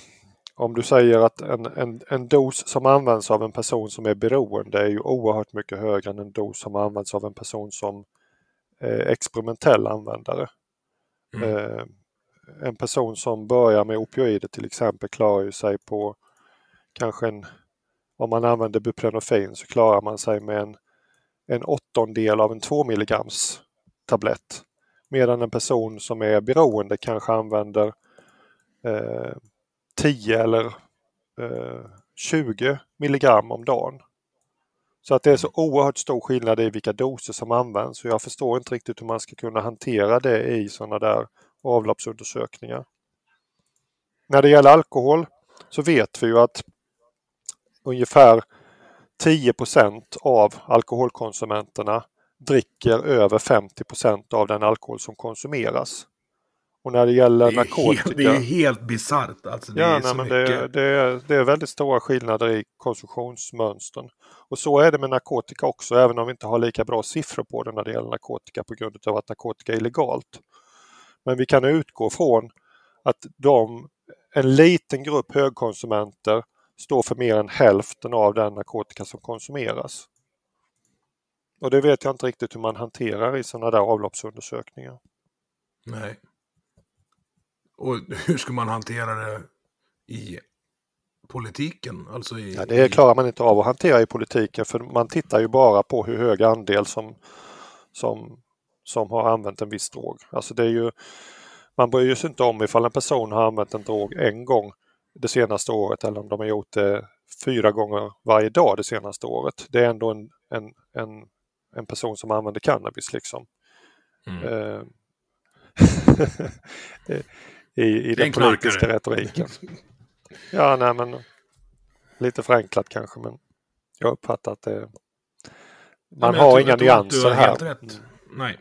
om du säger att en, en, en dos som används av en person som är beroende är ju oerhört mycket högre än en dos som används av en person som är experimentell användare. Mm. Eh, en person som börjar med opioider till exempel klarar ju sig på kanske en, om man använder buprenorfin så klarar man sig med en, en åttondel av en 2 milligrams tablett. Medan en person som är beroende kanske använder eh, 10 eller eh, 20 milligram om dagen. Så att det är så oerhört stor skillnad i vilka doser som används och jag förstår inte riktigt hur man ska kunna hantera det i sådana där avloppsundersökningar. När det gäller alkohol så vet vi ju att ungefär 10% av alkoholkonsumenterna dricker över 50% av den alkohol som konsumeras. Och när det gäller Det narkotika... helt, det är helt bisarrt. Alltså, det Ja, är nej, det, det, är, det är väldigt stora skillnader i konsumtionsmönstren. Och så är det med narkotika också, även om vi inte har lika bra siffror på det när det gäller narkotika på grund av att narkotika är illegalt. Men vi kan utgå från att de, en liten grupp högkonsumenter står för mer än hälften av den narkotika som konsumeras. Och det vet jag inte riktigt hur man hanterar i sådana där avloppsundersökningar. Nej. Och hur ska man hantera det i politiken? Alltså i, Ja, det klarar man inte av att hantera i politiken för man tittar ju bara på hur hög andel som, som, som har använt en viss drog. Alltså det är ju, man bryr sig inte om ifall en person har använt en drog en gång det senaste året eller om de har gjort det fyra gånger varje dag det senaste året. Det är ändå en, en, en, en person som använder cannabis liksom. Mm. I, i den politiska retoriken. Ja, nej men lite förenklat kanske men jag uppfattar att det Ja, man jag har tror- inga jag nyanser Du har här. helt rätt. Nej.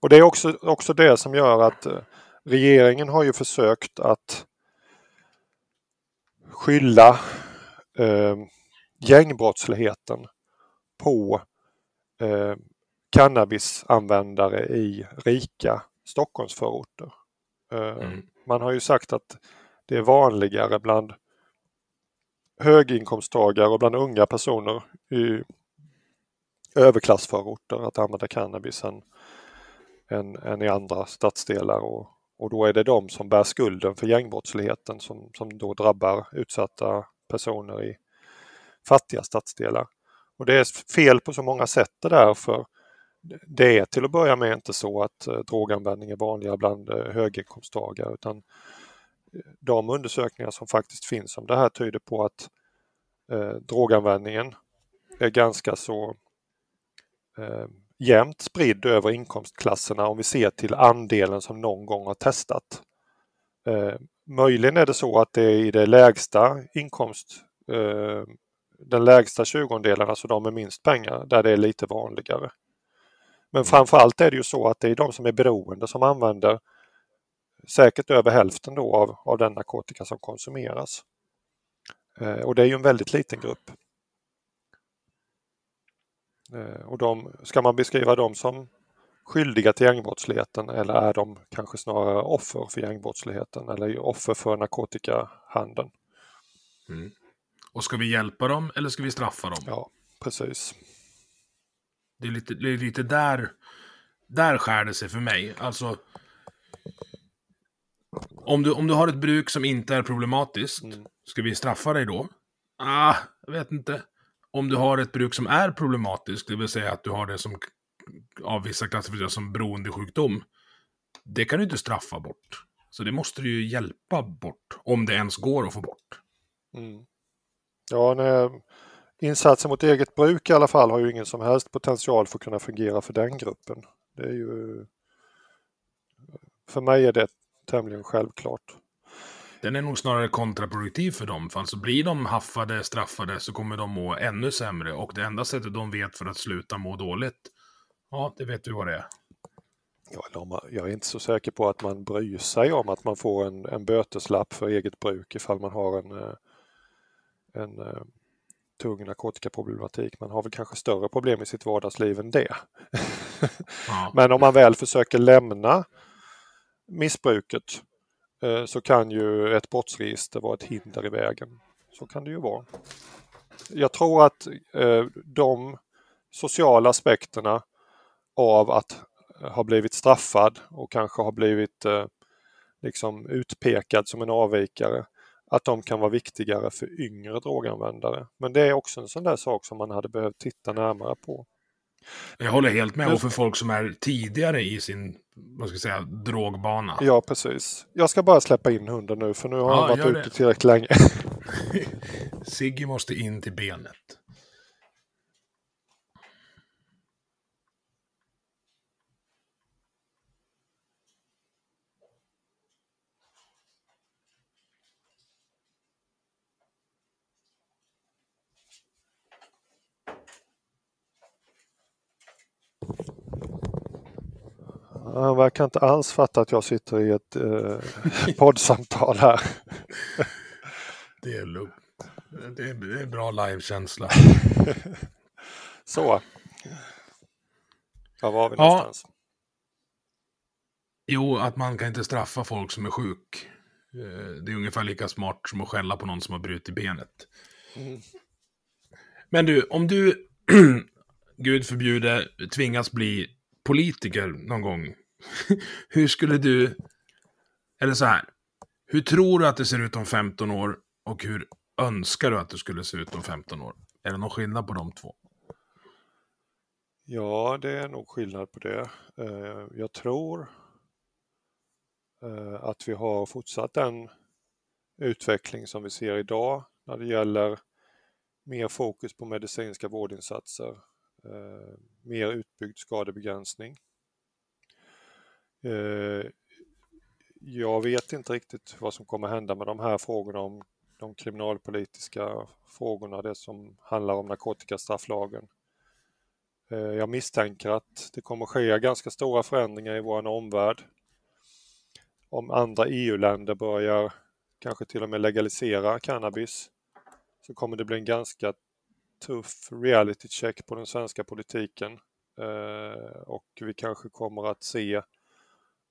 Och det är också, också det som gör att eh, regeringen har ju försökt att skylla eh, gängbrottsligheten på eh, cannabisanvändare i rika Stockholmsförorter. Eh, Mm. Man har ju sagt att det är vanligare bland höginkomsttagare och bland unga personer i överklassförorter att använda cannabis än, än, än i andra stadsdelar. Och, och då är det de som bär skulden för gängbrottsligheten som, som då drabbar utsatta personer i fattiga stadsdelar. Och det är fel på så många sätt det där för det är till att börja med inte så att eh, droganvändning är vanligare bland eh, höginkomsttagare utan eh, de undersökningar som faktiskt finns om det här tyder på att eh, droganvändningen är ganska så eh, jämnt spridd över inkomstklasserna om vi ser till andelen som någon gång har testat. Eh, möjligen är det så att det är i det lägsta inkomst, eh, den lägsta tjugondelen, alltså de med minst pengar, där det är lite vanligare. Men framförallt är det ju så att det är de som är beroende som använder säkert över hälften då av, av den narkotika som konsumeras. Eh, och det är ju en väldigt liten grupp. Eh, och de, ska man beskriva dem som skyldiga till gängbrottsligheten eller är de kanske snarare offer för gängbrottsligheten eller offer för narkotikahandeln? Och ska vi hjälpa dem eller ska vi straffa dem? Ja, precis. Det är lite, det är lite där, där skär det sig för mig. Alltså, om du, om du har ett bruk som inte är problematiskt, ska vi straffa dig då? Ah, jag vet inte. Om du har ett bruk som är problematiskt, det vill säga att du har det som av vissa klassificeras som beroendesjukdom, det kan du inte straffa bort. Så det måste du ju hjälpa bort, om det ens går att få bort. Mm. Ja, nej, insatser mot eget bruk i alla fall har ju ingen som helst potential för att kunna fungera för den gruppen. Det är ju... För mig är det tämligen självklart. Den är nog snarare kontraproduktiv för dem. För alltså blir de haffade, straffade, så kommer de må ännu sämre. Och det enda sättet de vet för att sluta må dåligt, ja, det vet vi vad det är. Ja, jag är inte så säker på att man bryr sig om att man får en, en böteslapp för eget bruk ifall man har en, eh, en, eh, tung narkotikaproblematik. Man har väl kanske större problem i sitt vardagsliv än det. Ja. Men om man väl försöker lämna missbruket eh, så kan ju ett brottsregister vara ett hinder i vägen. Så kan det ju vara. Jag tror att eh, de sociala aspekterna av att ha blivit straffad och kanske ha blivit eh, liksom utpekad som en avvikare, att de kan vara viktigare för yngre droganvändare. Men det är också en sån där sak som man hade behövt titta närmare på. Jag håller helt med. Och för folk som är tidigare i sin, vad ska jag säga, drogbana. Ja, precis. Jag ska bara släppa in hunden nu för nu har Ja, han varit ute det. tillräckligt länge. Siggy måste in till benet. Han verkar inte alls fatta att jag sitter i ett eh, poddsamtal här. Det är lugnt. Det är, det är bra livekänsla. Så. Var var vi Ja. någonstans? Jo, att man kan inte straffa folk som är sjuk. Eh, Det är ungefär lika smart som att skälla på någon som har brutit benet. Men du, om du, gud förbjude, tvingas bli politiker någon gång. hur skulle du, eller så här, hur tror du att det ser ut om 15 år och hur önskar du att det skulle se ut om 15 år? Är det någon skillnad på de två? Ja, det är nog skillnad på det. Eh, jag tror eh, att vi har fortsatt den utveckling som vi ser idag när det gäller mer fokus på medicinska vårdinsatser, Eh, mer utbyggd skadebegränsning. Eh, Jag vet inte riktigt vad som kommer hända med de här frågorna om de kriminalpolitiska frågorna, det som handlar om narkotikastrafflagen. Eh, Jag misstänker att det kommer ske ganska stora förändringar i vår omvärld. Om andra EU-länder börjar kanske till och med legalisera cannabis så kommer det bli en ganska tuff reality check på den svenska politiken eh, och vi kanske kommer att se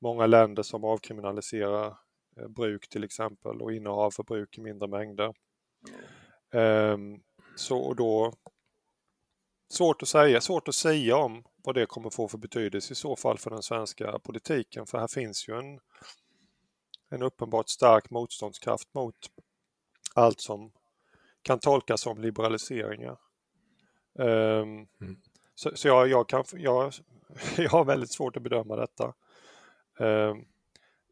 många länder som avkriminaliserar eh, bruk till exempel och innehav för bruk i mindre mängder. Ehm, så och då Svårt att säga, svårt att säga om vad det kommer få för betydelse i så fall för den svenska politiken för här finns ju en, en uppenbart stark motståndskraft mot allt som kan tolkas som liberaliseringar. Um, mm. Så, så jag, jag, kan, jag, jag har väldigt svårt att bedöma detta. Um,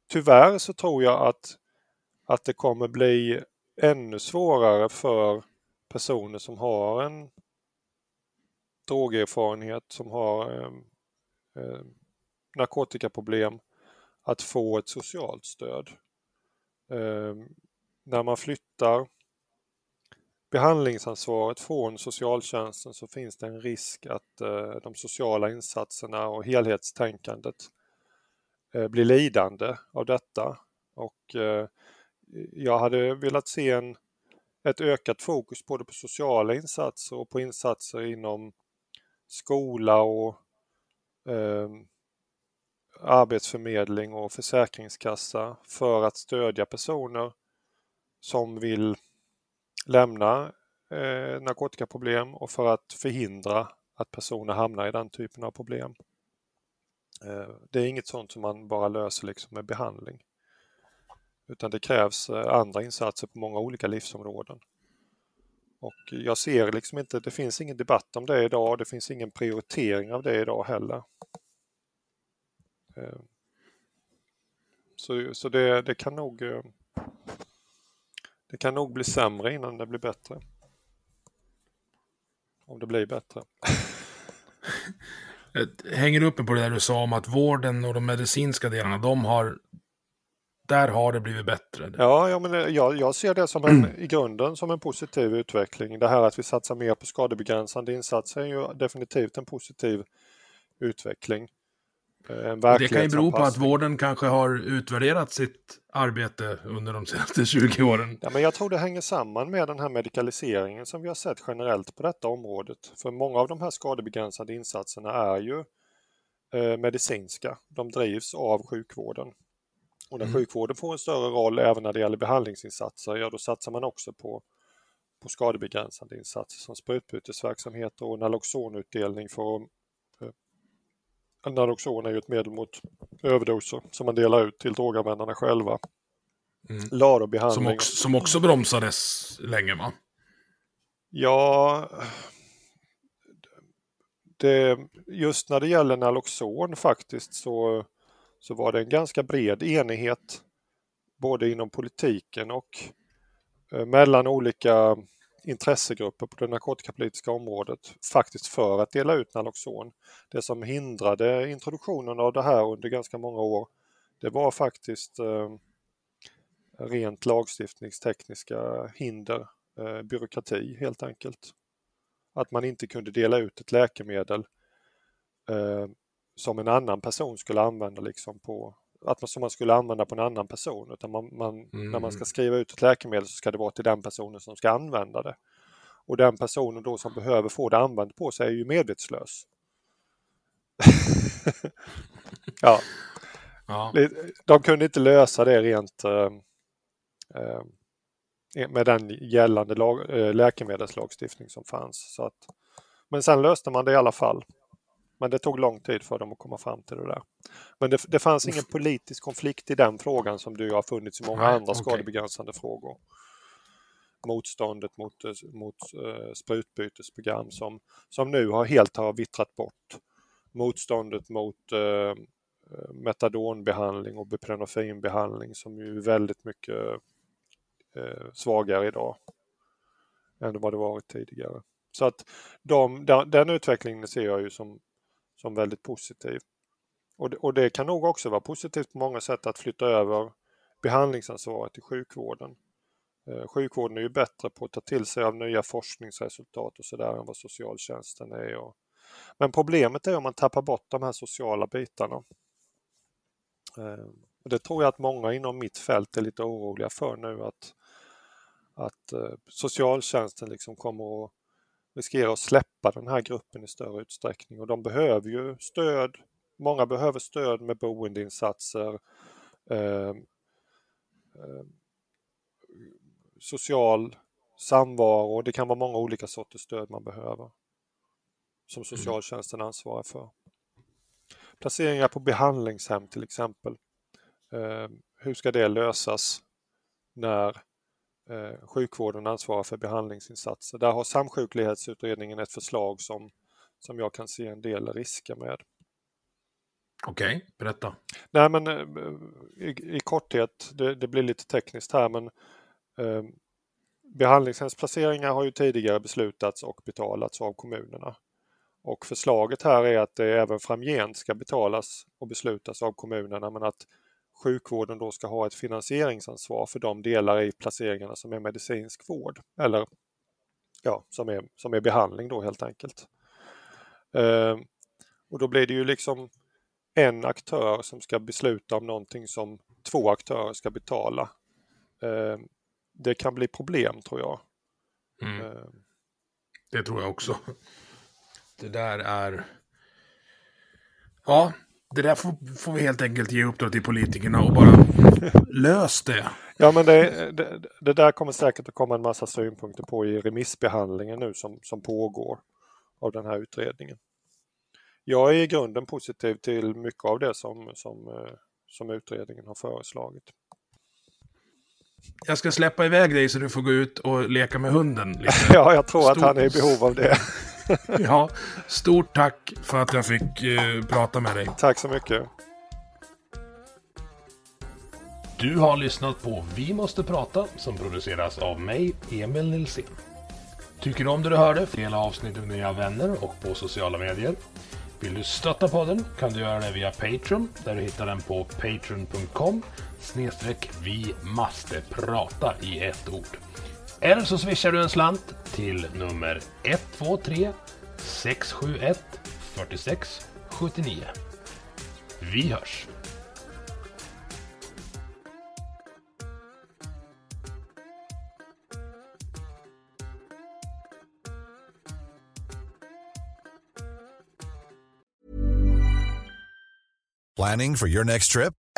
tyvärr så tror jag att, att det kommer bli ännu svårare för personer som har en drogerfarenhet, som har eh, eh, narkotikaproblem, att få ett socialt stöd. När man flyttar behandlingsansvaret från socialtjänsten så finns det en risk att eh, de sociala insatserna och helhetstänkandet eh, blir lidande av detta. Och eh, jag hade velat se en, ett ökat fokus både på sociala insatser och på insatser inom skola och eh, arbetsförmedling och försäkringskassa för att stödja personer som vill lämna eh, narkotikaproblem och för att förhindra att personer hamnar i den typen av problem. Eh, det är inget sånt som man bara löser liksom med behandling. Utan det krävs eh, andra insatser på många olika livsområden. Och jag ser liksom inte, det finns ingen debatt om det idag, det finns ingen prioritering av det idag heller. Eh, så, så det, det kan nog eh, det kan nog bli sämre innan det blir bättre. Om det blir bättre. Hänger uppe på det där du sa om att vården och de medicinska delarna, de har där har det blivit bättre. Ja, ja men eh, jag, jag ser det som en, i grunden som en positiv utveckling. Det här att vi satsar mer på skadebegränsande insatser är ju definitivt en positiv utveckling. Eh, det kan ju bero på att vården kanske har utvärderat sitt arbete under de senaste 20 åren. Ja, men jag tror det hänger samman med den här medikaliseringen som vi har sett generellt på detta området. För många av de här skadebegränsande insatserna är ju eh, medicinska. De drivs av sjukvården. Och när mm. sjukvården får en större roll även när det gäller behandlingsinsatser, ja då satsar man också på, på skadebegränsande insatser som sprutbytesverksamhet och naloxonutdelning för att Naloxon är ju ett medel mot överdoser som man delar ut till droganvändarna själva. Mm. Som också, som också bromsades länge va? Ja, det, just när det gäller Naloxon faktiskt så så var det en ganska bred enighet både inom politiken och eh, mellan olika intressegrupper på det narkotikapolitiska området faktiskt för att dela ut Naloxon. Det som hindrade introduktionen av det här under ganska många år det var faktiskt eh, rent lagstiftningstekniska hinder, eh, byråkrati helt enkelt. Att man inte kunde dela ut ett läkemedel eh, som en annan person skulle använda liksom på att man, som man skulle använda på en annan person. Utan man, man mm. När man ska mm. skriva ut ett läkemedel så ska det vara till den personen som ska använda det. Och den personen då som behöver få det använt på sig är ju medvetslös. ja. ja. De kunde inte lösa det rent äh, med den gällande lag, äh, läkemedelslagstiftning som fanns. Så att, men sen löste man det i alla fall. Men det tog lång tid för dem att komma fram till det där. Men det, det fanns ingen politisk konflikt i den frågan som det har funnits i många Nej, andra okay. skadebegränsande frågor. Motståndet mot, eh, mot uh, sprutbytesprogram som, som nu har helt har vittrat bort. Motståndet mot uh, metadonbehandling och buprenorfinbehandling som ju är väldigt mycket uh, svagare idag än vad det varit tidigare. Så att de, den, den utvecklingen ser jag ju som, som väldigt positiv. Och det, och det kan nog också vara positivt på många sätt att flytta över behandlingsansvaret till sjukvården. Eh, sjukvården är ju bättre på att ta till sig av nya forskningsresultat och sådär än vad socialtjänsten är. Och... Men problemet är om man tappar bort de här sociala bitarna. Eh, och det tror jag att många inom mitt fält är lite oroliga för nu att, att eh, socialtjänsten liksom kommer att riskerar att släppa den här gruppen i större utsträckning och de behöver ju stöd. Många behöver stöd med boendeinsatser, eh, eh, social samvaro. Det kan vara många olika sorters stöd man behöver som mm. socialtjänsten ansvarar för. Placeringar på behandlingshem till exempel. Eh, hur ska det lösas när eh, sjukvården ansvarar för behandlingsinsatser? Där har Samsjuklighetsutredningen ett förslag som, som jag kan se en del risker med. Okej, okay, berätta. Nej men eh, i, i korthet, det, det, blir lite tekniskt här men eh, behandlingshemsplaceringar har ju tidigare beslutats och betalats av kommunerna. Och förslaget här är att det även framgent ska betalas och beslutas av kommunerna men att sjukvården då ska ha ett finansieringsansvar för de delar i placeringarna som är medicinsk vård eller ja, som är, som är behandling då helt enkelt. Eh, och då blir det ju liksom en aktör som ska besluta om någonting som två aktörer ska betala. Eh, det kan bli problem tror jag. Mm. Eh. Det tror jag också. Det där är... Ja, det där får, får vi helt enkelt ge upp då till politikerna och bara lös det. Ja, men det, det, det, där kommer säkert att komma en massa synpunkter på i remissbehandlingen nu som, som pågår av den här utredningen. Jag är i grunden positiv till mycket av det som, som, eh, som utredningen har föreslagit. Jag ska släppa iväg dig så du får gå ut och leka med hunden. Lite. ja, jag tror Stort... att han är i behov av det. ja, stort tack för att jag fick eh, prata med dig. Tack så mycket. Du har lyssnat på Vi måste prata som produceras av mig, Emil Nilsson. Tycker du om det du hörde? Dela avsnittet med dina vänner och på sociala medier. Vill du stötta podden kan du göra det via Patreon där du hittar den på patreon.com snedstreck vi måste prata i ett ord. Eller så swishar du en slant till nummer 123 671 46 79. Vi hörs! Planning for your next trip?